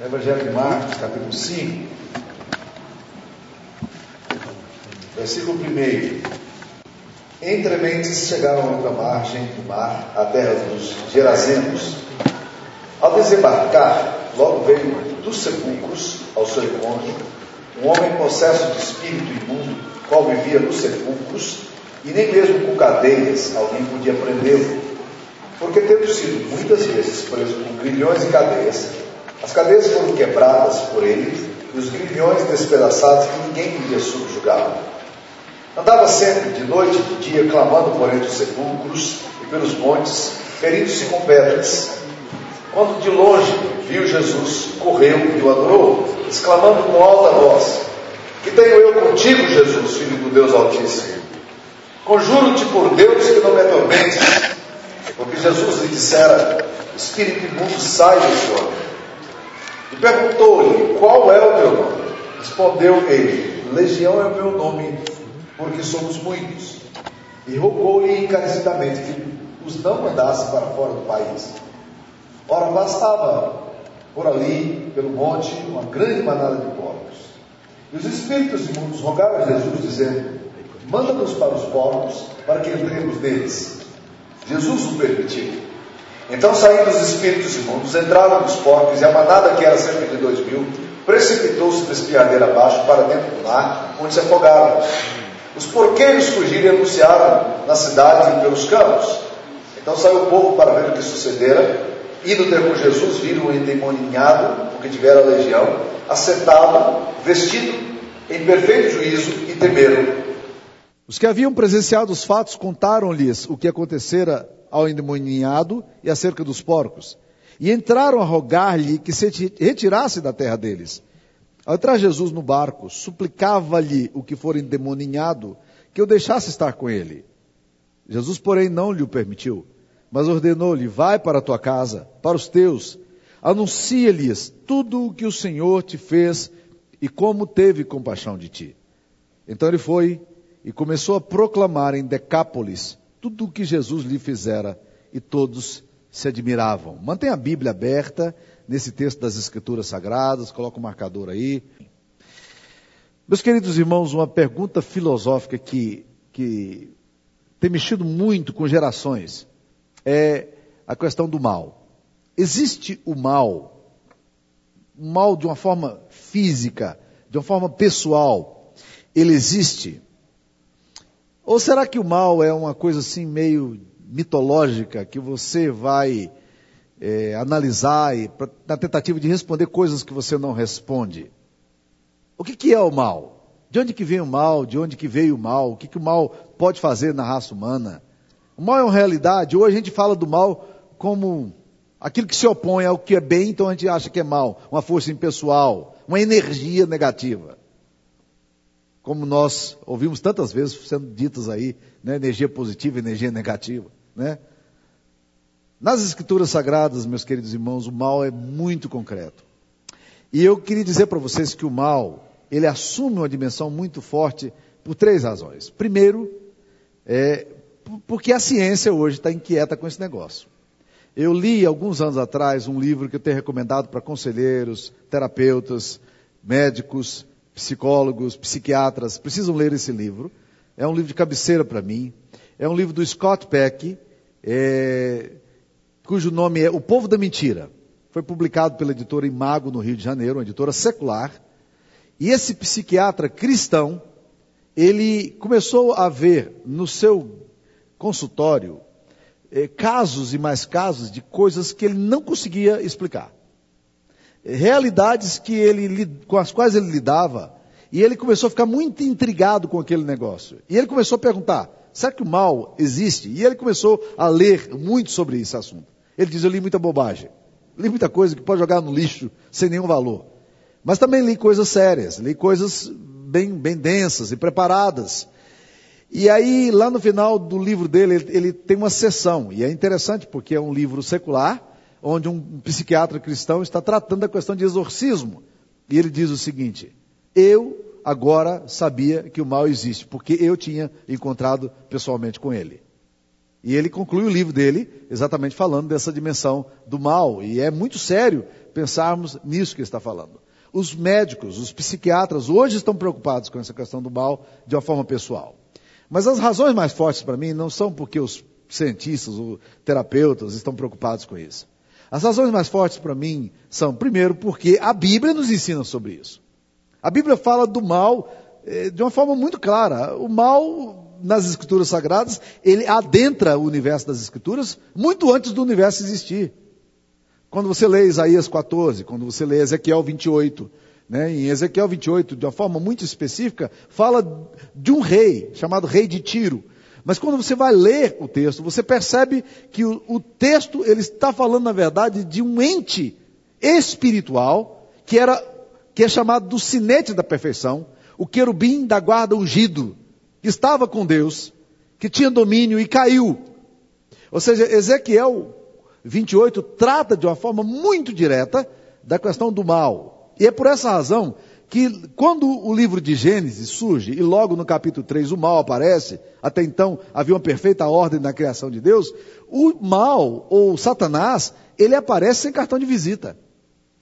Evangelho de Marcos, capítulo 5, versículo 1. Entre mentes chegaram a outra margem do mar, a terra dos Gerazenos. Ao desembarcar, logo veio dos sepulcros ao seu encontro um homem possesso de espírito imundo, qual vivia nos sepulcros, e nem mesmo com cadeias alguém podia prendê-lo, porque tendo sido muitas vezes preso com grilhões e cadeias, as cadeias foram quebradas por ele e os grilhões despedaçados que ninguém podia subjugá-lo. Andava sempre, de noite e de dia, clamando por entre os sepulcros e pelos montes, ferindo-se com pedras. Quando de longe viu Jesus, correu e o adorou, exclamando com alta voz: Que tenho eu contigo, Jesus, filho do Deus Altíssimo? Conjuro-te por Deus que não me atormentes, porque Jesus lhe dissera: Espírito imundo, sai desse homem. E perguntou-lhe: Qual é o teu nome? Respondeu ele: Legião é o meu nome, porque somos muitos. E rogou-lhe encarecidamente que os não mandasse para fora do país. Ora, passava por ali, pelo monte, uma grande manada de porcos. E os espíritos imundos rogaram a Jesus, dizendo: Manda-nos para os porcos, para que entremos neles. Jesus o permitiu. Então, saindo os espíritos imundos, entraram nos porcos, e a manada, que era cerca de dois mil, precipitou-se da espiadeira abaixo para dentro do mar, onde se afogaram. Os porqueiros fugiram e anunciaram na cidade e pelos campos. Então saiu o povo para ver o que sucedera, indo ter com Jesus, viram o endemoninhado, porque tivera a legião, assentado, vestido em perfeito juízo, e temeram. Os que haviam presenciado os fatos contaram-lhes o que acontecera ao endemoniado e acerca dos porcos. E entraram a rogar-lhe que se retirasse da terra deles. Ao entrar Jesus no barco, suplicava-lhe o que for endemoninhado que o deixasse estar com ele. Jesus, porém, não lhe o permitiu, mas ordenou-lhe: Vai para a tua casa, para os teus, anuncia-lhes tudo o que o Senhor te fez e como teve compaixão de ti. Então ele foi e começou a proclamar em Decápolis tudo o que Jesus lhe fizera e todos se admiravam. Mantenha a Bíblia aberta nesse texto das Escrituras Sagradas, coloca o um marcador aí. Meus queridos irmãos, uma pergunta filosófica que, que tem mexido muito com gerações é a questão do mal. Existe o mal, o mal de uma forma física, de uma forma pessoal, ele existe? Ou será que o mal é uma coisa assim meio mitológica que você vai é, analisar e, pra, na tentativa de responder coisas que você não responde? O que, que, é o mal? De onde que vem o mal? De onde que veio o mal? O que, que o mal pode fazer na raça humana? O mal é uma realidade. Ou a gente fala do mal como aquilo que se opõe ao que é bem, então a gente acha que é mal. Uma força impessoal, uma energia negativa como nós ouvimos tantas vezes sendo ditas aí, né, energia positiva, energia negativa, né? Nas escrituras sagradas, meus queridos irmãos, o mal é muito concreto. E eu queria dizer para vocês que o mal, ele assume uma dimensão muito forte por três razões. Primeiro, é porque a ciência hoje está inquieta com esse negócio. Eu li alguns anos atrás um livro que eu tenho recomendado para conselheiros, terapeutas, médicos, psicólogos, psiquiatras precisam ler esse livro. É um livro de cabeceira para mim. É um livro do Scott Peck, é, cujo nome é O Povo da Mentira. Foi publicado pela editora Imago no Rio de Janeiro, uma editora secular. E esse psiquiatra cristão, ele começou a ver no seu consultório é, casos e mais casos de coisas que ele não conseguia explicar realidades que ele, com as quais ele lidava, e ele começou a ficar muito intrigado com aquele negócio. E ele começou a perguntar: será que o mal existe? E ele começou a ler muito sobre esse assunto. Ele diz: Eu li muita bobagem, li muita coisa que pode jogar no lixo sem nenhum valor. Mas também li coisas sérias, li coisas bem, bem densas e preparadas. E aí, lá no final do livro dele, ele, ele tem uma sessão, e é interessante porque é um livro secular, onde um psiquiatra cristão está tratando da questão de exorcismo. E ele diz o seguinte: Eu agora sabia que o mal existe, porque eu tinha encontrado pessoalmente com ele. E ele conclui o livro dele exatamente falando dessa dimensão do mal. E é muito sério pensarmos nisso que ele está falando. Os médicos, os psiquiatras hoje estão preocupados com essa questão do mal de uma forma pessoal. Mas as razões mais fortes para mim não são porque os cientistas ou terapeutas estão preocupados com isso. As razões mais fortes para mim são, primeiro, porque a Bíblia nos ensina sobre isso. A Bíblia fala do mal eh, de uma forma muito clara. O mal nas Escrituras Sagradas, ele adentra o universo das Escrituras muito antes do universo existir. Quando você lê Isaías 14, quando você lê Ezequiel 28, né, em Ezequiel 28, de uma forma muito específica, fala de um rei, chamado rei de Tiro. Mas quando você vai ler o texto, você percebe que o, o texto ele está falando, na verdade, de um ente espiritual que era que é chamado do sinete da perfeição, o querubim da guarda ungido, que estava com Deus, que tinha domínio e caiu. Ou seja, Ezequiel 28 trata de uma forma muito direta da questão do mal. E é por essa razão que quando o livro de Gênesis surge, e logo no capítulo 3 o mal aparece, até então havia uma perfeita ordem na criação de Deus, o mal, ou Satanás, ele aparece sem cartão de visita.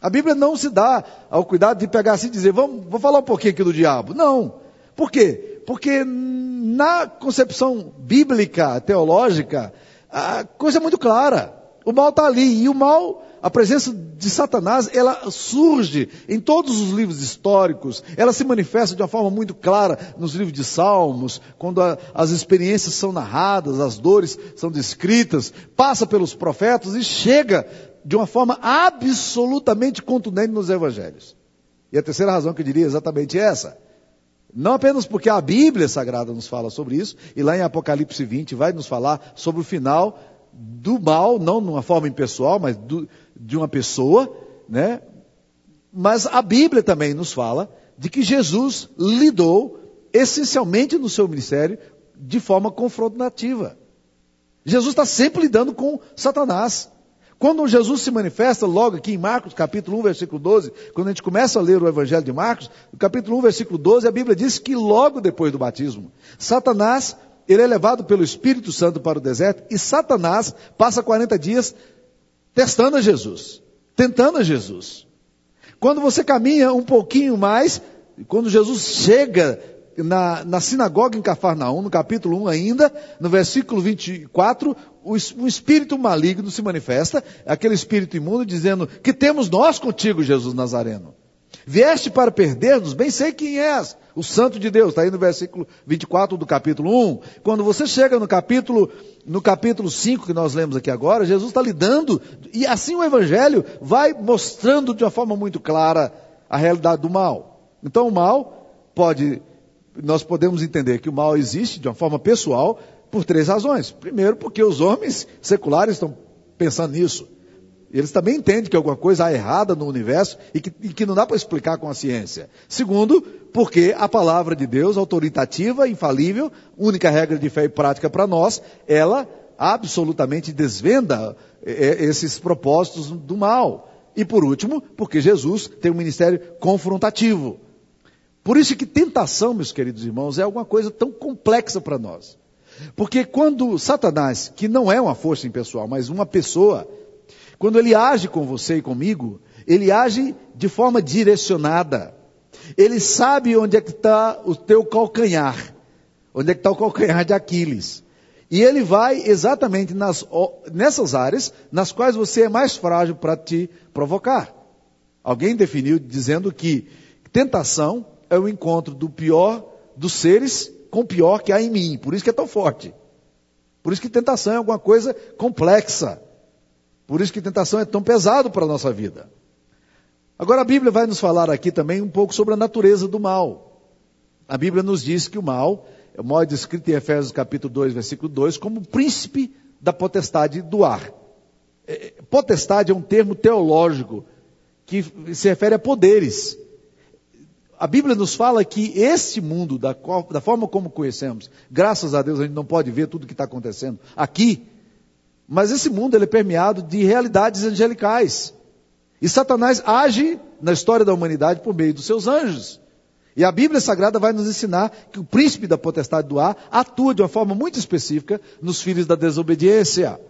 A Bíblia não se dá ao cuidado de pegar assim e dizer, vamos, vou falar um pouquinho aqui do diabo. Não. Por quê? Porque na concepção bíblica, teológica, a coisa é muito clara. O mal está ali. E o mal, a presença de Satanás, ela surge em todos os livros históricos. Ela se manifesta de uma forma muito clara nos livros de Salmos, quando a, as experiências são narradas, as dores são descritas, passa pelos profetas e chega de uma forma absolutamente contundente nos evangelhos. E a terceira razão que eu diria é exatamente essa. Não apenas porque a Bíblia Sagrada nos fala sobre isso, e lá em Apocalipse 20 vai nos falar sobre o final do mal, não numa forma impessoal, mas do, de uma pessoa, né? Mas a Bíblia também nos fala de que Jesus lidou essencialmente no seu ministério de forma confrontativa. Jesus está sempre lidando com Satanás. Quando Jesus se manifesta, logo aqui em Marcos, capítulo 1, versículo 12, quando a gente começa a ler o Evangelho de Marcos, no capítulo 1, versículo 12, a Bíblia diz que logo depois do batismo, Satanás ele é levado pelo Espírito Santo para o deserto e Satanás passa 40 dias testando a Jesus, tentando a Jesus. Quando você caminha um pouquinho mais, quando Jesus chega na, na sinagoga em Cafarnaum, no capítulo 1 ainda, no versículo 24, o, um espírito maligno se manifesta, aquele espírito imundo, dizendo: Que temos nós contigo, Jesus Nazareno? Vieste para perder-nos, bem sei quem és, o Santo de Deus, está aí no versículo 24 do capítulo 1. Quando você chega no capítulo, no capítulo 5 que nós lemos aqui agora, Jesus está lidando, e assim o Evangelho vai mostrando de uma forma muito clara a realidade do mal. Então o mal pode, nós podemos entender que o mal existe de uma forma pessoal por três razões. Primeiro, porque os homens seculares estão pensando nisso. Eles também entendem que alguma coisa há errada no universo e que, e que não dá para explicar com a ciência. Segundo, porque a palavra de Deus, autoritativa, infalível, única regra de fé e prática para nós, ela absolutamente desvenda é, é, esses propósitos do mal. E por último, porque Jesus tem um ministério confrontativo. Por isso que tentação, meus queridos irmãos, é alguma coisa tão complexa para nós. Porque quando Satanás, que não é uma força impessoal, mas uma pessoa, quando ele age com você e comigo, ele age de forma direcionada. Ele sabe onde é que está o teu calcanhar, onde é que está o calcanhar de Aquiles. E ele vai exatamente nas, nessas áreas nas quais você é mais frágil para te provocar. Alguém definiu dizendo que tentação é o encontro do pior dos seres com o pior que há em mim. Por isso que é tão forte. Por isso que tentação é alguma coisa complexa. Por isso que tentação é tão pesado para a nossa vida. Agora a Bíblia vai nos falar aqui também um pouco sobre a natureza do mal. A Bíblia nos diz que o mal, é o mal descrito em Efésios capítulo 2, versículo 2, como príncipe da potestade do ar. É, é, potestade é um termo teológico que se refere a poderes. A Bíblia nos fala que esse mundo, da, da forma como conhecemos, graças a Deus a gente não pode ver tudo o que está acontecendo aqui, mas esse mundo ele é permeado de realidades angelicais. E Satanás age na história da humanidade por meio dos seus anjos. E a Bíblia Sagrada vai nos ensinar que o príncipe da potestade do ar atua de uma forma muito específica nos filhos da desobediência.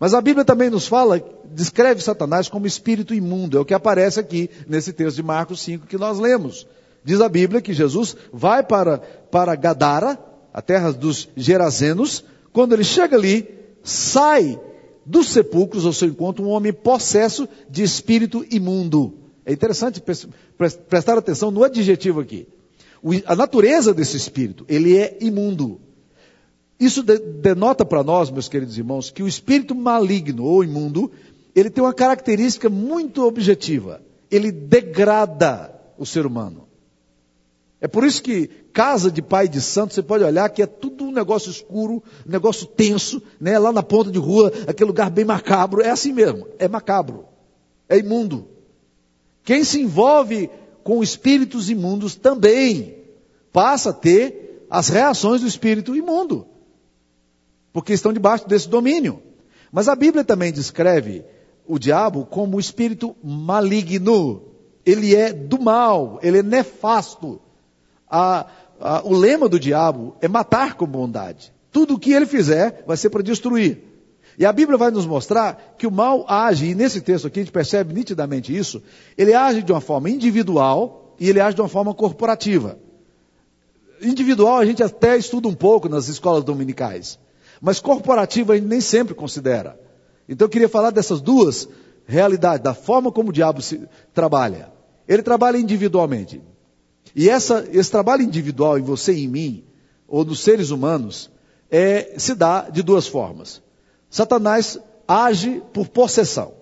Mas a Bíblia também nos fala, descreve Satanás como espírito imundo, é o que aparece aqui nesse texto de Marcos 5 que nós lemos. Diz a Bíblia que Jesus vai para, para Gadara, a terra dos Gerazenos, quando ele chega ali, sai dos sepulcros ao seu encontro um homem possesso de espírito imundo. É interessante prestar atenção no adjetivo aqui. A natureza desse espírito, ele é imundo. Isso denota para nós, meus queridos irmãos, que o espírito maligno ou imundo, ele tem uma característica muito objetiva. Ele degrada o ser humano. É por isso que casa de pai de santo, você pode olhar que é tudo um negócio escuro, um negócio tenso, né? lá na ponta de rua, aquele lugar bem macabro. É assim mesmo, é macabro, é imundo. Quem se envolve com espíritos imundos também passa a ter as reações do espírito imundo, porque estão debaixo desse domínio. Mas a Bíblia também descreve o diabo como espírito maligno. Ele é do mal, ele é nefasto a, a, o lema do diabo é matar com bondade. Tudo o que ele fizer vai ser para destruir. E a Bíblia vai nos mostrar que o mal age, e nesse texto aqui a gente percebe nitidamente isso, ele age de uma forma individual e ele age de uma forma corporativa. Individual a gente até estuda um pouco nas escolas dominicais, mas corporativa a gente nem sempre considera. Então eu queria falar dessas duas realidades, da forma como o diabo se, trabalha. Ele trabalha individualmente, e essa, esse trabalho individual em você e em mim, ou nos seres humanos, é, se dá de duas formas. Satanás age por possessão.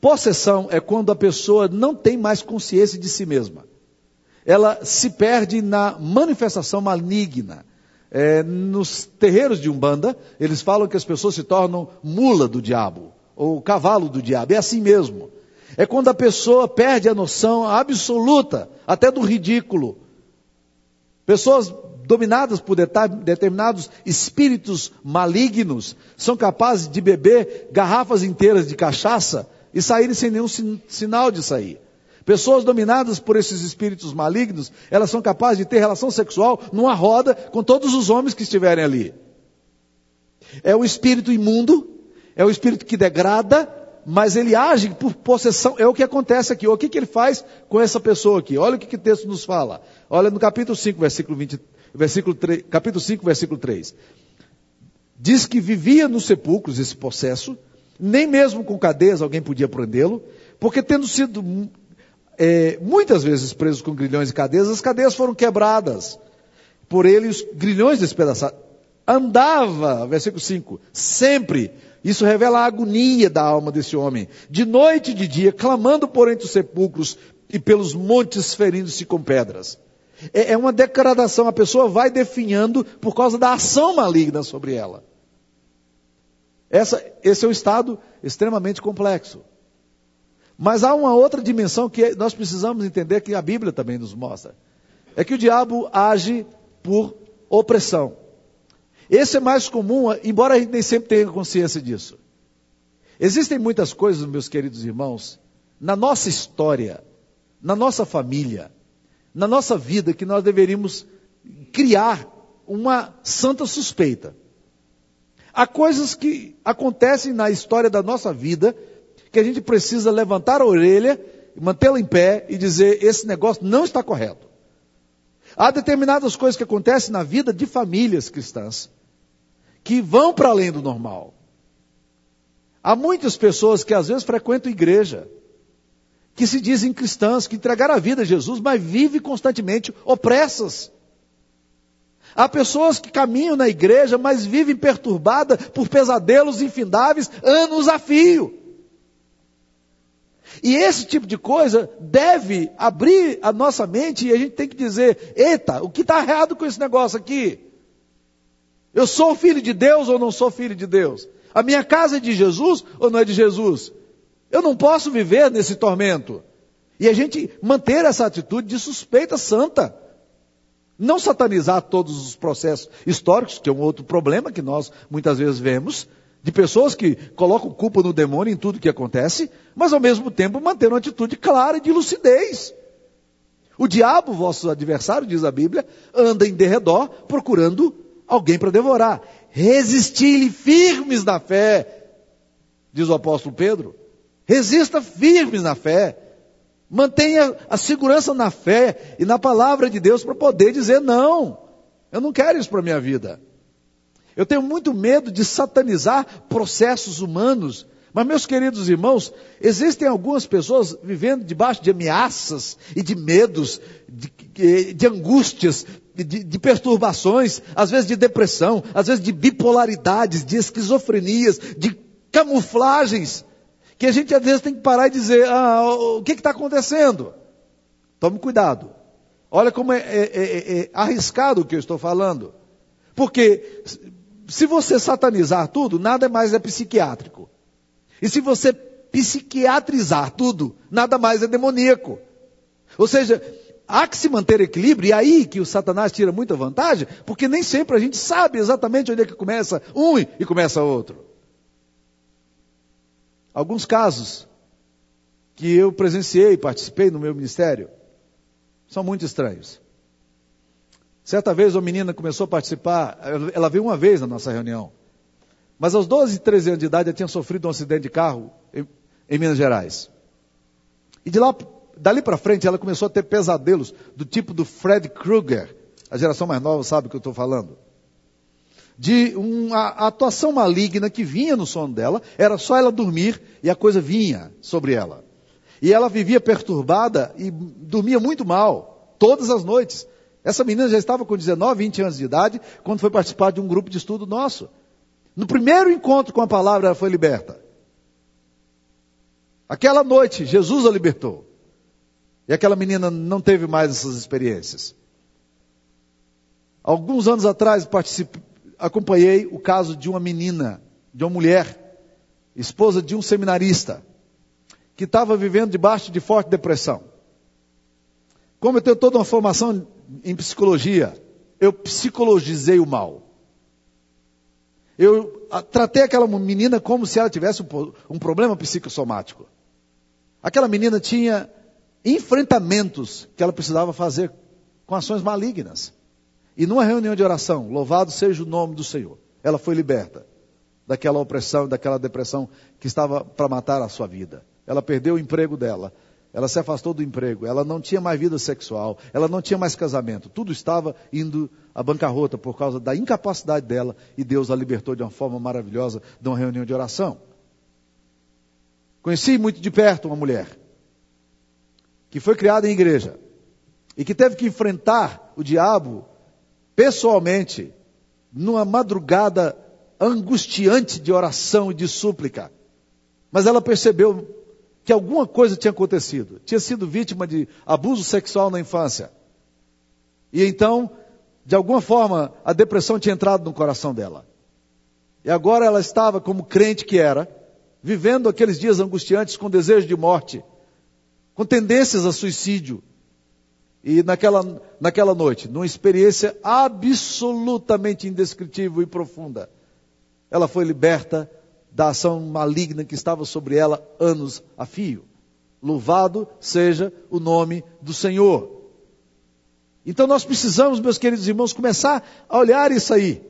Possessão é quando a pessoa não tem mais consciência de si mesma. Ela se perde na manifestação maligna. É, nos terreiros de Umbanda, eles falam que as pessoas se tornam mula do diabo, ou cavalo do diabo. É assim mesmo. É quando a pessoa perde a noção absoluta, até do ridículo. Pessoas dominadas por determinados espíritos malignos são capazes de beber garrafas inteiras de cachaça e saírem sem nenhum sinal de sair. Pessoas dominadas por esses espíritos malignos, elas são capazes de ter relação sexual numa roda com todos os homens que estiverem ali. É o espírito imundo, é o espírito que degrada, mas ele age por possessão. É o que acontece aqui. O que, que ele faz com essa pessoa aqui? Olha o que, que o texto nos fala. Olha no capítulo 5, versículo 20, versículo 3, capítulo 5, versículo 3. Diz que vivia nos sepulcros esse processo, nem mesmo com cadeias alguém podia prendê-lo, porque tendo sido é, muitas vezes preso com grilhões e cadeias, as cadeias foram quebradas. Por ele, os grilhões despedaçados. Andava, versículo 5, sempre isso revela a agonia da alma desse homem. De noite e de dia, clamando por entre os sepulcros e pelos montes ferindo-se com pedras. É, é uma degradação, a pessoa vai definhando por causa da ação maligna sobre ela. Essa, esse é um estado extremamente complexo. Mas há uma outra dimensão que nós precisamos entender que a Bíblia também nos mostra. É que o diabo age por opressão. Esse é mais comum, embora a gente nem sempre tenha consciência disso. Existem muitas coisas, meus queridos irmãos, na nossa história, na nossa família, na nossa vida, que nós deveríamos criar uma santa suspeita. Há coisas que acontecem na história da nossa vida que a gente precisa levantar a orelha, mantê-la em pé e dizer: esse negócio não está correto. Há determinadas coisas que acontecem na vida de famílias cristãs que vão para além do normal. Há muitas pessoas que às vezes frequentam igreja, que se dizem cristãs, que entregaram a vida a Jesus, mas vivem constantemente opressas. Há pessoas que caminham na igreja, mas vivem perturbadas por pesadelos infindáveis, anos a fio. E esse tipo de coisa deve abrir a nossa mente e a gente tem que dizer: eita, o que está errado com esse negócio aqui? Eu sou filho de Deus ou não sou filho de Deus? A minha casa é de Jesus ou não é de Jesus? Eu não posso viver nesse tormento. E a gente manter essa atitude de suspeita santa. Não satanizar todos os processos históricos, que é um outro problema que nós muitas vezes vemos, de pessoas que colocam culpa no demônio em tudo que acontece, mas ao mesmo tempo manter uma atitude clara e de lucidez. O diabo, vosso adversário, diz a Bíblia, anda em derredor procurando alguém para devorar. Resisti-lhe firmes na fé, diz o apóstolo Pedro. Resista firmes na fé. Mantenha a segurança na fé e na palavra de Deus para poder dizer não. Eu não quero isso para minha vida. Eu tenho muito medo de satanizar processos humanos. Mas, meus queridos irmãos, existem algumas pessoas vivendo debaixo de ameaças e de medos, de, de angústias, de, de, perturbações, às vezes de depressão, às vezes de bipolaridades, de esquizofrenias, de camuflagens que a gente às vezes tem que parar e dizer: ah, o que está acontecendo? Tome cuidado. Olha como é, é, é, é, arriscado o que eu estou falando. Porque se você satanizar tudo, nada mais é psiquiátrico. E se você psiquiatrizar tudo, nada mais é demoníaco. Ou seja, há que se manter equilíbrio, e aí que o Satanás tira muita vantagem, porque nem sempre a gente sabe exatamente onde é que começa um e começa outro. Alguns casos que eu presenciei participei no meu ministério são muito estranhos. Certa vez uma menina começou a participar, ela veio uma vez na nossa reunião, mas aos 12, 13 anos de idade ela tinha sofrido um acidente de carro em, em Minas Gerais. E de lá, dali para frente ela começou a ter pesadelos do tipo do Fred Krueger. A geração mais nova sabe o que eu estou falando de uma atuação maligna que vinha no sono dela, era só ela dormir e a coisa vinha sobre ela. E ela vivia perturbada e dormia muito mal, todas as noites. Essa menina já estava com 19, 20 anos de idade, quando foi participar de um grupo de estudo nosso. No primeiro encontro com a palavra, ela foi liberta. Aquela noite, Jesus a libertou. E aquela menina não teve mais essas experiências. Alguns anos atrás, acompanhei o caso de uma menina, de uma mulher, esposa de um seminarista, que estava vivendo debaixo de forte depressão. Como eu tenho toda uma formação em psicologia, eu psicologizei o mal. Eu tratei aquela menina como se ela tivesse um problema psicossomático. Aquela menina tinha enfrentamentos que ela precisava fazer com ações malignas. E numa reunião de oração, louvado seja o nome do Senhor, ela foi liberta daquela opressão, daquela depressão que estava para matar a sua vida. Ela perdeu o emprego dela, ela se afastou do emprego, ela não tinha mais vida sexual, ela não tinha mais casamento, tudo estava indo à bancarrota por causa da incapacidade dela e Deus a libertou de uma forma maravilhosa de uma reunião de oração. Conheci muito de perto uma mulher que foi criada em igreja e que teve que enfrentar o diabo pessoalmente, numa madrugada angustiante de oração e de súplica. Mas ela percebeu que alguma coisa tinha acontecido. Tinha sido vítima de abuso sexual na infância. E então, de alguma forma, a depressão tinha entrado no coração dela. E agora ela estava, como crente que era, vivendo aqueles dias angustiantes com desejo de morte, com tendências a suicídio, e naquela, naquela noite, numa experiência absolutamente indescritível e profunda, ela foi liberta da ação maligna que estava sobre ela anos a fio. Louvado seja o nome do Senhor. Então nós precisamos, meus queridos irmãos, começar a olhar isso aí.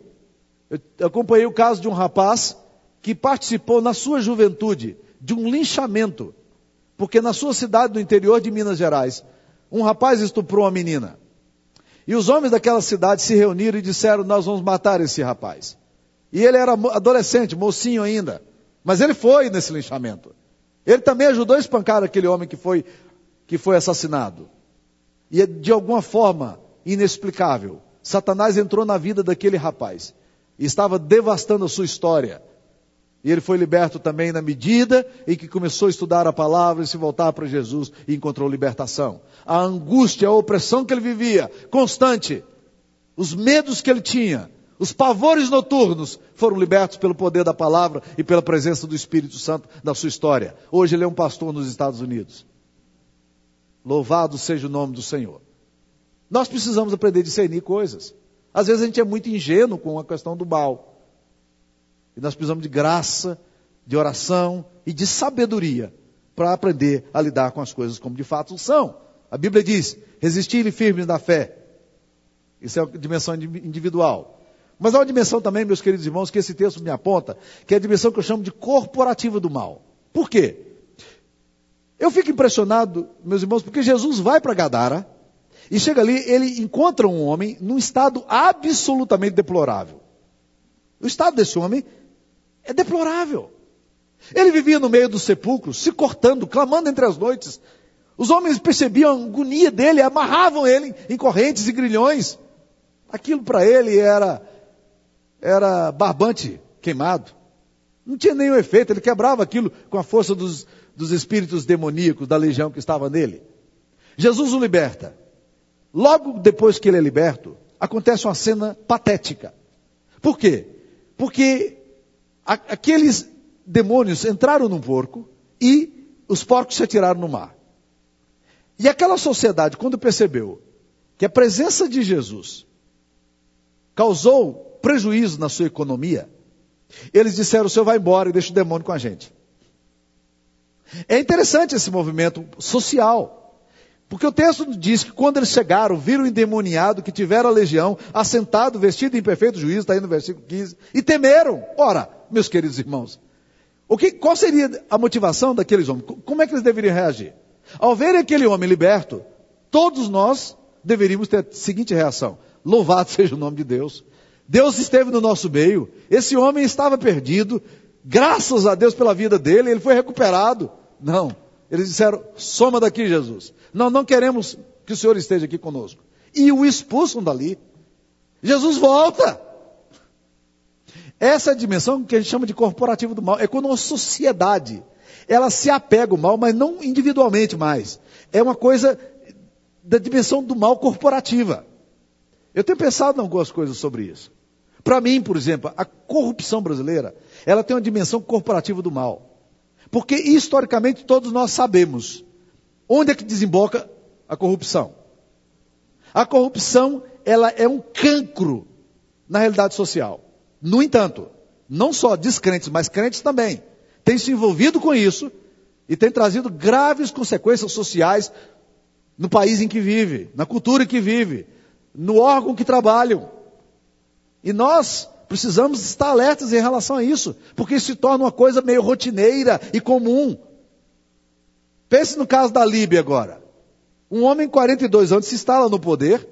Eu acompanhei o caso de um rapaz que participou na sua juventude de um linchamento, porque na sua cidade no interior de Minas Gerais, um rapaz estuprou uma menina. E os homens daquela cidade se reuniram e disseram: Nós vamos matar esse rapaz. E ele era adolescente, mocinho ainda. Mas ele foi nesse linchamento. Ele também ajudou a espancar aquele homem que foi, que foi assassinado. E de alguma forma inexplicável, Satanás entrou na vida daquele rapaz e estava devastando a sua história. E ele foi liberto também na medida em que começou a estudar a palavra e se voltar para Jesus e encontrou libertação. A angústia, a opressão que ele vivia, constante, os medos que ele tinha, os pavores noturnos foram libertos pelo poder da palavra e pela presença do Espírito Santo na sua história. Hoje ele é um pastor nos Estados Unidos. Louvado seja o nome do Senhor. Nós precisamos aprender a discernir coisas. Às vezes a gente é muito ingênuo com a questão do mal. E nós precisamos de graça, de oração e de sabedoria para aprender a lidar com as coisas como de fato são. A Bíblia diz: resistir-lhe firmes na fé. Isso é a dimensão individual. Mas há uma dimensão também, meus queridos irmãos, que esse texto me aponta, que é a dimensão que eu chamo de corporativa do mal. Por quê? Eu fico impressionado, meus irmãos, porque Jesus vai para Gadara e chega ali, ele encontra um homem num estado absolutamente deplorável. O estado desse homem é deplorável. Ele vivia no meio dos sepulcros, se cortando, clamando entre as noites. Os homens percebiam a agonia dele, amarravam ele em correntes e grilhões. Aquilo para ele era era barbante queimado. Não tinha nenhum efeito, ele quebrava aquilo com a força dos, dos espíritos demoníacos da legião que estava nele. Jesus o liberta. Logo depois que ele é liberto, acontece uma cena patética. Por quê? Porque aqueles demônios entraram num porco e os porcos se atiraram no mar. E aquela sociedade, quando percebeu que a presença de Jesus causou prejuízo na sua economia, eles disseram: o senhor vai embora e deixa o demônio com a gente. É interessante esse movimento social. Porque o texto diz que quando eles chegaram, viram o endemoniado que tivera a legião, assentado, vestido em perfeito juízo, está aí no versículo 15, e temeram. Ora, meus queridos irmãos, o que, qual seria a motivação daqueles homens? Como é que eles deveriam reagir? Ao verem aquele homem liberto, todos nós deveríamos ter a seguinte reação: Louvado seja o nome de Deus. Deus esteve no nosso meio. Esse homem estava perdido. Graças a Deus pela vida dele, ele foi recuperado. Não. Eles disseram: soma daqui, Jesus. Não, não queremos que o Senhor esteja aqui conosco. E o expulsam dali. Jesus volta. Essa é dimensão que a gente chama de corporativo do mal. É quando uma sociedade, ela se apega ao mal, mas não individualmente mais. É uma coisa da dimensão do mal corporativa. Eu tenho pensado em algumas coisas sobre isso. Para mim, por exemplo, a corrupção brasileira, ela tem uma dimensão corporativa do mal. Porque historicamente todos nós sabemos onde é que desemboca a corrupção. A corrupção, ela é um cancro na realidade social. No entanto, não só descrentes, mas crentes também, têm se envolvido com isso e têm trazido graves consequências sociais no país em que vive, na cultura em que vive, no órgão que trabalham. E nós precisamos estar alertas em relação a isso, porque isso se torna uma coisa meio rotineira e comum. Pense no caso da Líbia agora. Um homem de 42 anos se instala no poder,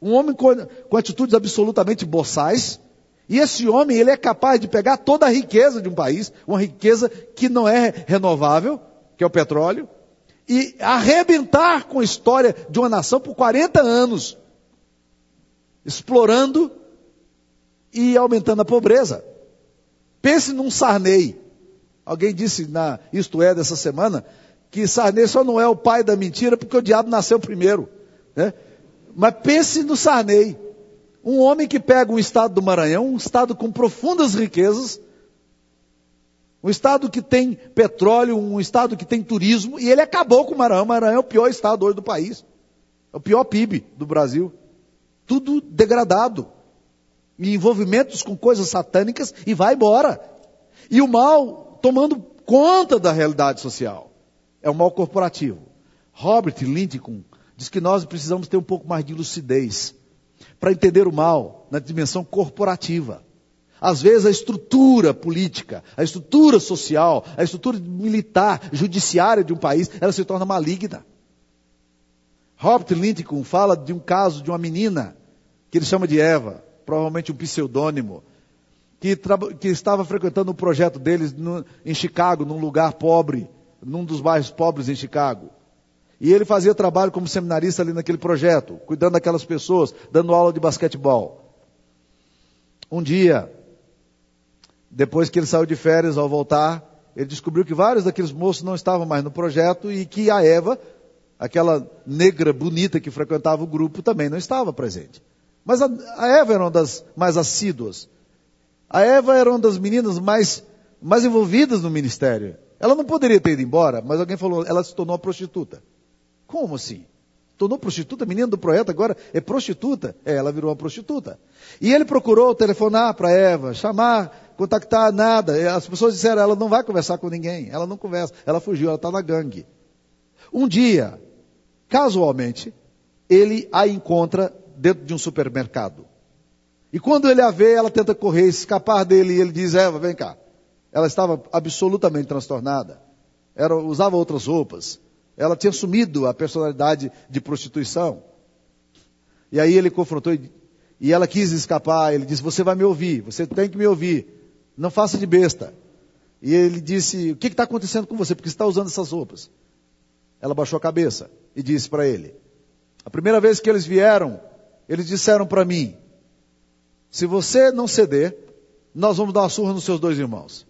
um homem com, com atitudes absolutamente boçais, e esse homem ele é capaz de pegar toda a riqueza de um país, uma riqueza que não é renovável, que é o petróleo, e arrebentar com a história de uma nação por 40 anos explorando e aumentando a pobreza. Pense num Sarney. Alguém disse na Isto É dessa semana que Sarney só não é o pai da mentira porque o diabo nasceu primeiro. Né? Mas pense no Sarney. Um homem que pega um estado do Maranhão, um estado com profundas riquezas, um estado que tem petróleo, um estado que tem turismo, e ele acabou com o Maranhão. O Maranhão é o pior estado hoje do país. É o pior PIB do Brasil tudo degradado. E envolvimentos com coisas satânicas e vai embora. E o mal tomando conta da realidade social. É o mal corporativo. Robert Lincoln diz que nós precisamos ter um pouco mais de lucidez para entender o mal na dimensão corporativa. Às vezes a estrutura política, a estrutura social, a estrutura militar, judiciária de um país, ela se torna maligna. Robert Lincoln fala de um caso de uma menina, que ele chama de Eva, provavelmente um pseudônimo, que, que estava frequentando um projeto deles no, em Chicago, num lugar pobre, num dos bairros pobres em Chicago. E ele fazia trabalho como seminarista ali naquele projeto, cuidando daquelas pessoas, dando aula de basquetebol. Um dia, depois que ele saiu de férias, ao voltar, ele descobriu que vários daqueles moços não estavam mais no projeto e que a Eva aquela negra bonita que frequentava o grupo também não estava presente. Mas a, a Eva era uma das mais assíduas. A Eva era uma das meninas mais, mais envolvidas no ministério. Ela não poderia ter ido embora, mas alguém falou, ela se tornou prostituta. Como assim? Tornou prostituta? A menina do projeto agora é prostituta? É, ela virou uma prostituta. E ele procurou telefonar para Eva, chamar, contactar, nada. As pessoas disseram, ela não vai conversar com ninguém. Ela não conversa. Ela fugiu, ela está na gangue. Um dia, casualmente, ele a encontra dentro de um supermercado. E quando ele a vê, ela tenta correr, escapar dele, e ele diz: Eva, vem cá. Ela estava absolutamente transtornada. Era, usava outras roupas. Ela tinha assumido a personalidade de prostituição. E aí ele confrontou e ela quis escapar. Ele disse: Você vai me ouvir, você tem que me ouvir. Não faça de besta. E ele disse: O que está acontecendo com você? Porque você está usando essas roupas. Ela baixou a cabeça e disse para ele: A primeira vez que eles vieram, eles disseram para mim: Se você não ceder, nós vamos dar uma surra nos seus dois irmãos.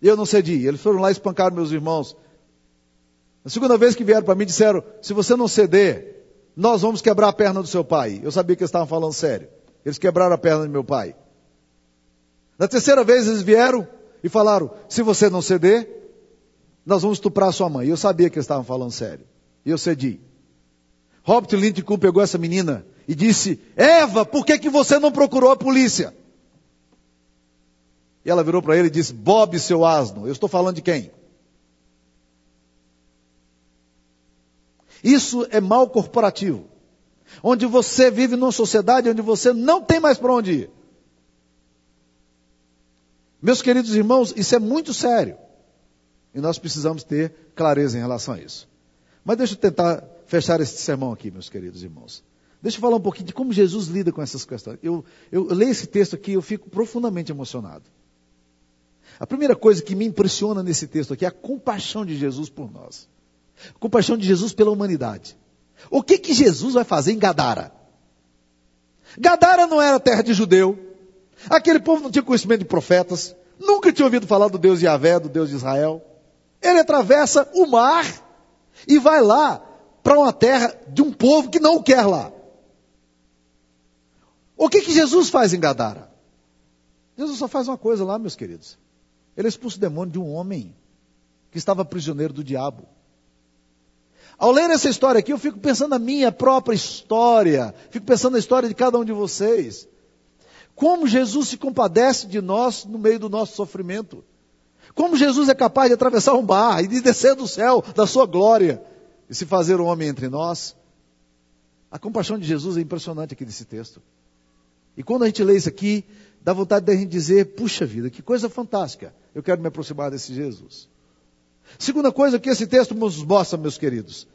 E eu não cedi. Eles foram lá e espancaram meus irmãos. A segunda vez que vieram para mim, disseram: Se você não ceder, nós vamos quebrar a perna do seu pai. Eu sabia que eles estavam falando sério. Eles quebraram a perna do meu pai. Na terceira vez eles vieram e falaram: Se você não ceder, nós vamos estuprar sua mãe. Eu sabia que eles estavam falando sério. E eu cedi. Robert Lincoln pegou essa menina e disse: Eva, por que, que você não procurou a polícia? E ela virou para ele e disse: Bob, seu asno. Eu estou falando de quem? Isso é mal corporativo. Onde você vive numa sociedade onde você não tem mais para onde ir. Meus queridos irmãos, isso é muito sério. E nós precisamos ter clareza em relação a isso. Mas deixa eu tentar fechar esse sermão aqui, meus queridos irmãos. Deixa eu falar um pouquinho de como Jesus lida com essas questões. Eu, eu, eu leio esse texto aqui e eu fico profundamente emocionado. A primeira coisa que me impressiona nesse texto aqui é a compaixão de Jesus por nós. Compaixão de Jesus pela humanidade. O que que Jesus vai fazer em Gadara? Gadara não era terra de judeu. Aquele povo não tinha conhecimento de profetas. Nunca tinha ouvido falar do Deus de Yahvé, do Deus de Israel. Ele atravessa o mar e vai lá para uma terra de um povo que não o quer lá. O que que Jesus faz em Gadara? Jesus só faz uma coisa lá, meus queridos. Ele expulsa o demônio de um homem que estava prisioneiro do diabo. Ao ler essa história aqui, eu fico pensando na minha própria história, fico pensando na história de cada um de vocês. Como Jesus se compadece de nós no meio do nosso sofrimento. Como Jesus é capaz de atravessar um mar e de descer do céu da sua glória e se fazer um homem entre nós. A compaixão de Jesus é impressionante aqui nesse texto. E quando a gente lê isso aqui, dá vontade da gente dizer, puxa vida, que coisa fantástica. Eu quero me aproximar desse Jesus. Segunda coisa que esse texto nos mostra, meus queridos,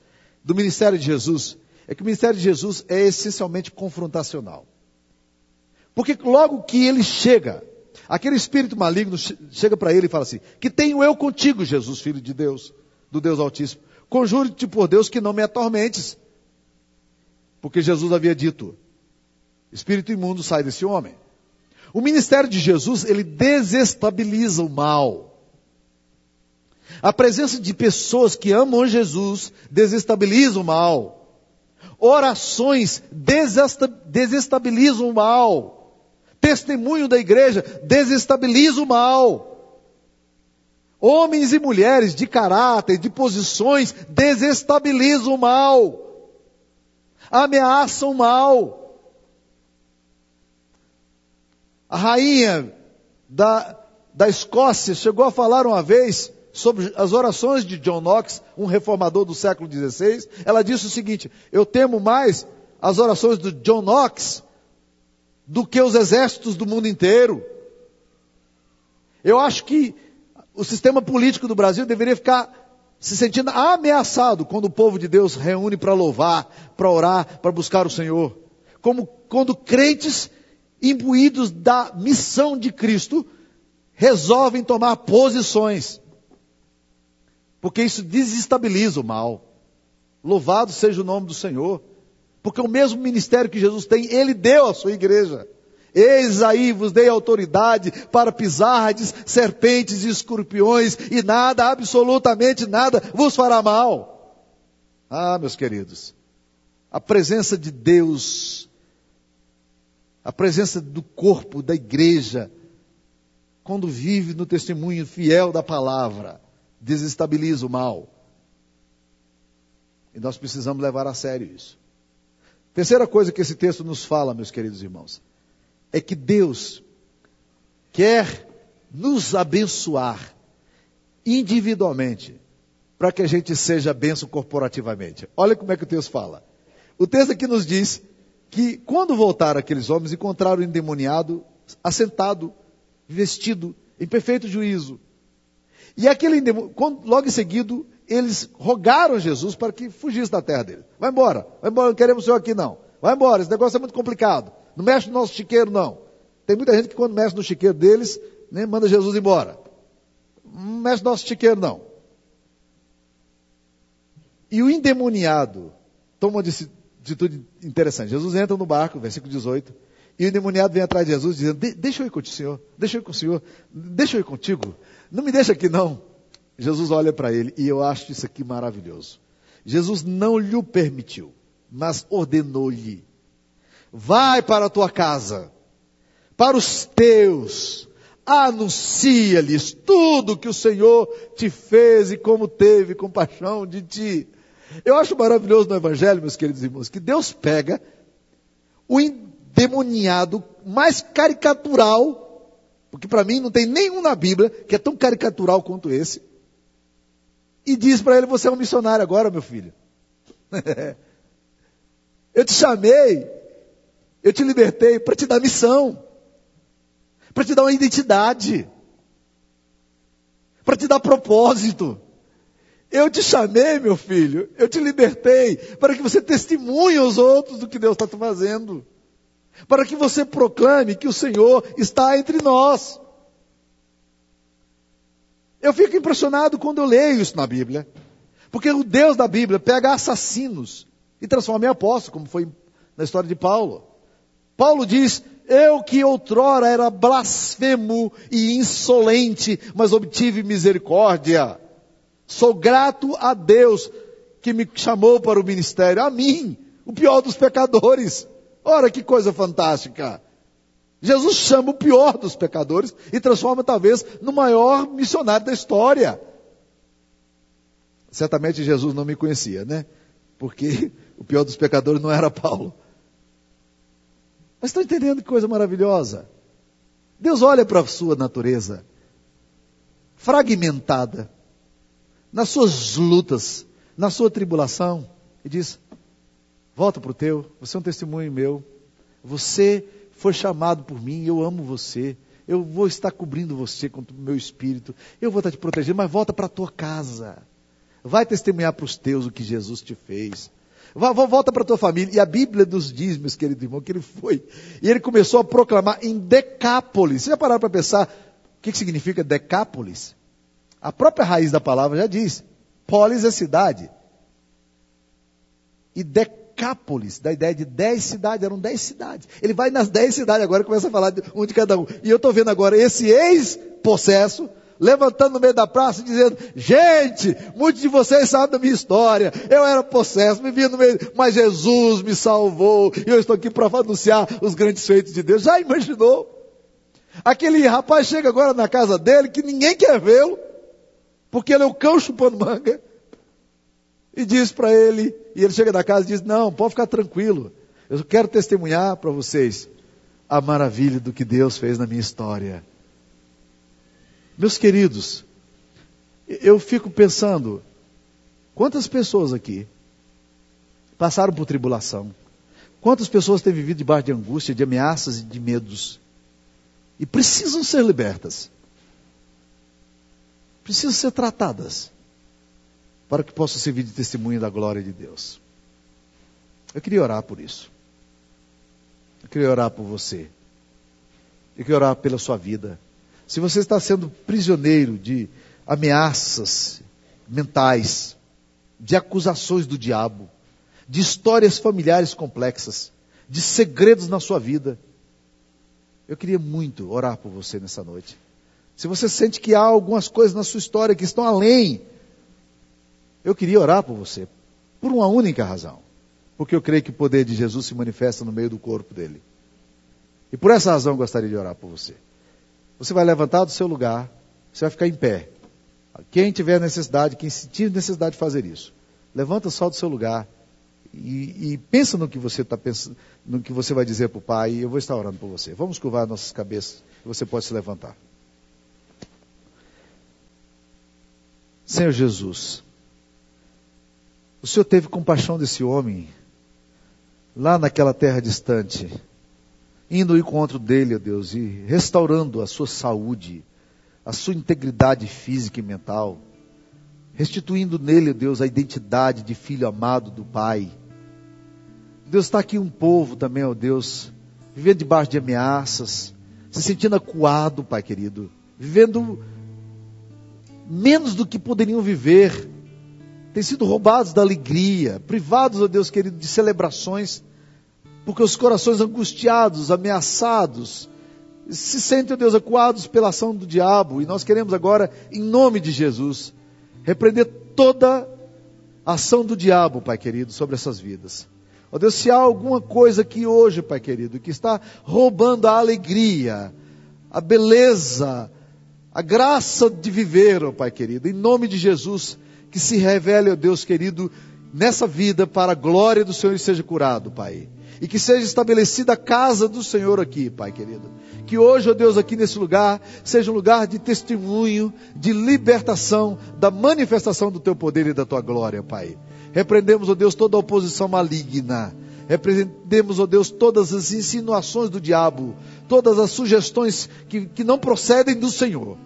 do ministério de Jesus, é que o ministério de Jesus é essencialmente confrontacional. Porque logo que ele chega, aquele espírito maligno chega para ele e fala assim: Que tenho eu contigo, Jesus, filho de Deus, do Deus Altíssimo. Conjuro-te por Deus que não me atormentes. Porque Jesus havia dito: Espírito imundo sai desse homem. O ministério de Jesus, ele desestabiliza o mal. A presença de pessoas que amam Jesus desestabiliza o mal. Orações desestabilizam o mal. Testemunho da igreja desestabiliza o mal. Homens e mulheres de caráter, de posições, desestabilizam o mal. Ameaçam o mal. A rainha da, da Escócia chegou a falar uma vez sobre as orações de John Knox, um reformador do século XVI. Ela disse o seguinte: Eu temo mais as orações do John Knox do que os exércitos do mundo inteiro. Eu acho que o sistema político do Brasil deveria ficar se sentindo ameaçado quando o povo de Deus reúne para louvar, para orar, para buscar o Senhor. Como quando crentes imbuídos da missão de Cristo, resolvem tomar posições. Porque isso desestabiliza o mal. Louvado seja o nome do Senhor. Porque o mesmo ministério que Jesus tem, Ele deu à sua igreja. Eis aí vos dei autoridade para pisardes serpentes e escorpiões, e nada, absolutamente nada, vos fará mal. Ah, meus queridos, a presença de Deus a presença do corpo da igreja, quando vive no testemunho fiel da palavra, desestabiliza o mal. E nós precisamos levar a sério isso. Terceira coisa que esse texto nos fala, meus queridos irmãos, é que Deus quer nos abençoar individualmente para que a gente seja benção corporativamente. Olha como é que o texto fala. O texto aqui nos diz que quando voltaram aqueles homens, encontraram o endemoniado assentado, vestido, em perfeito juízo. E aquele logo em seguida, eles rogaram Jesus para que fugisse da terra dele. Vai embora, vai embora, não queremos o senhor aqui não. Vai embora, esse negócio é muito complicado. Não mexe no nosso chiqueiro, não. Tem muita gente que quando mexe no chiqueiro deles, né, manda Jesus embora. Não mexe no nosso chiqueiro, não. E o endemoniado toma uma atitude interessante. Jesus entra no barco, versículo 18, e o endemoniado vem atrás de Jesus dizendo: Deixa eu ir com o Senhor, deixa eu ir com o Senhor, deixa eu ir contigo, não me deixa aqui não. Jesus olha para ele e eu acho isso aqui maravilhoso. Jesus não lhe permitiu, mas ordenou-lhe: Vai para a tua casa, para os teus, anuncia-lhes tudo que o Senhor te fez e como teve compaixão de ti. Eu acho maravilhoso no Evangelho, meus queridos irmãos, que Deus pega o endemoniado mais caricatural, porque para mim não tem nenhum na Bíblia que é tão caricatural quanto esse, e diz para ele: Você é um missionário agora, meu filho. eu te chamei, eu te libertei para te dar missão, para te dar uma identidade, para te dar propósito. Eu te chamei, meu filho, eu te libertei para que você testemunhe aos outros do que Deus está fazendo, para que você proclame que o Senhor está entre nós. Eu fico impressionado quando eu leio isso na Bíblia, porque o Deus da Bíblia pega assassinos e transforma em apóstolo, como foi na história de Paulo. Paulo diz: Eu que outrora era blasfemo e insolente, mas obtive misericórdia. Sou grato a Deus que me chamou para o ministério, a mim, o pior dos pecadores. Ora que coisa fantástica. Jesus chama o pior dos pecadores e transforma talvez no maior missionário da história. Certamente Jesus não me conhecia, né? Porque o pior dos pecadores não era Paulo. Mas estão entendendo que coisa maravilhosa? Deus olha para a sua natureza fragmentada, nas suas lutas, na sua tribulação, e diz: Volta para o teu, você é um testemunho meu. Você foi chamado por mim, eu amo você. Eu vou estar cobrindo você com o meu espírito. Eu vou estar te protegendo, mas volta para a tua casa. Vai testemunhar para os teus o que Jesus te fez. Volta para a tua família. E a Bíblia nos diz, meus queridos irmãos, que ele foi. E ele começou a proclamar em Decápolis. Você já pararam para pensar o que, que significa Decápolis? A própria raiz da palavra já diz. Polis é cidade. E Decápolis, da ideia de dez cidades, eram dez cidades. Ele vai nas dez cidades agora e começa a falar de um de cada um. E eu estou vendo agora esse ex-possesso levantando no meio da praça dizendo: Gente, muitos de vocês sabem da minha história. Eu era possesso, me via no meio, mas Jesus me salvou. E eu estou aqui para anunciar os grandes feitos de Deus. Já imaginou? Aquele rapaz chega agora na casa dele que ninguém quer vê-lo porque ele é o cão chupando manga, e diz para ele, e ele chega da casa e diz: Não, pode ficar tranquilo, eu quero testemunhar para vocês a maravilha do que Deus fez na minha história. Meus queridos, eu fico pensando, quantas pessoas aqui passaram por tribulação? Quantas pessoas têm vivido debaixo de angústia, de ameaças e de medos? E precisam ser libertas precisam ser tratadas para que possam servir de testemunho da glória de Deus. Eu queria orar por isso. Eu queria orar por você. Eu queria orar pela sua vida. Se você está sendo prisioneiro de ameaças mentais, de acusações do diabo, de histórias familiares complexas, de segredos na sua vida, eu queria muito orar por você nessa noite. Se você sente que há algumas coisas na sua história que estão além, eu queria orar por você, por uma única razão. Porque eu creio que o poder de Jesus se manifesta no meio do corpo dele. E por essa razão eu gostaria de orar por você. Você vai levantar do seu lugar, você vai ficar em pé. Quem tiver necessidade, quem sentir necessidade de fazer isso, levanta só do seu lugar e, e pensa no que você está pensando, no que você vai dizer para o Pai, e eu vou estar orando por você. Vamos curvar nossas cabeças e você pode se levantar. Senhor Jesus, O Senhor teve compaixão desse homem, lá naquela terra distante, indo ao encontro dele, ó Deus, e restaurando a sua saúde, a sua integridade física e mental, restituindo nele, ó Deus, a identidade de filho amado do Pai. Deus está aqui um povo também, ó Deus, vivendo debaixo de ameaças, se sentindo acuado, Pai querido, vivendo menos do que poderiam viver, têm sido roubados da alegria, privados, ó Deus querido, de celebrações, porque os corações angustiados, ameaçados, se sentem, ó Deus, acuados pela ação do diabo, e nós queremos agora, em nome de Jesus, repreender toda a ação do diabo, Pai querido, sobre essas vidas. Ó Deus, se há alguma coisa que hoje, Pai querido, que está roubando a alegria, a beleza, a graça de viver, ó Pai querido, em nome de Jesus, que se revele, ó Deus querido, nessa vida para a glória do Senhor e seja curado, Pai. E que seja estabelecida a casa do Senhor aqui, Pai querido. Que hoje, ó Deus, aqui nesse lugar, seja um lugar de testemunho, de libertação, da manifestação do Teu poder e da Tua glória, Pai. Repreendemos, ó Deus, toda a oposição maligna. Repreendemos, ó Deus, todas as insinuações do diabo, todas as sugestões que, que não procedem do Senhor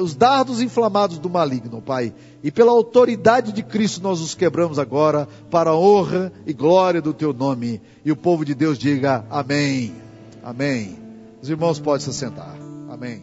os dardos inflamados do maligno, Pai. E pela autoridade de Cristo nós os quebramos agora para a honra e glória do teu nome. E o povo de Deus diga amém. Amém. Os irmãos podem se sentar. Amém.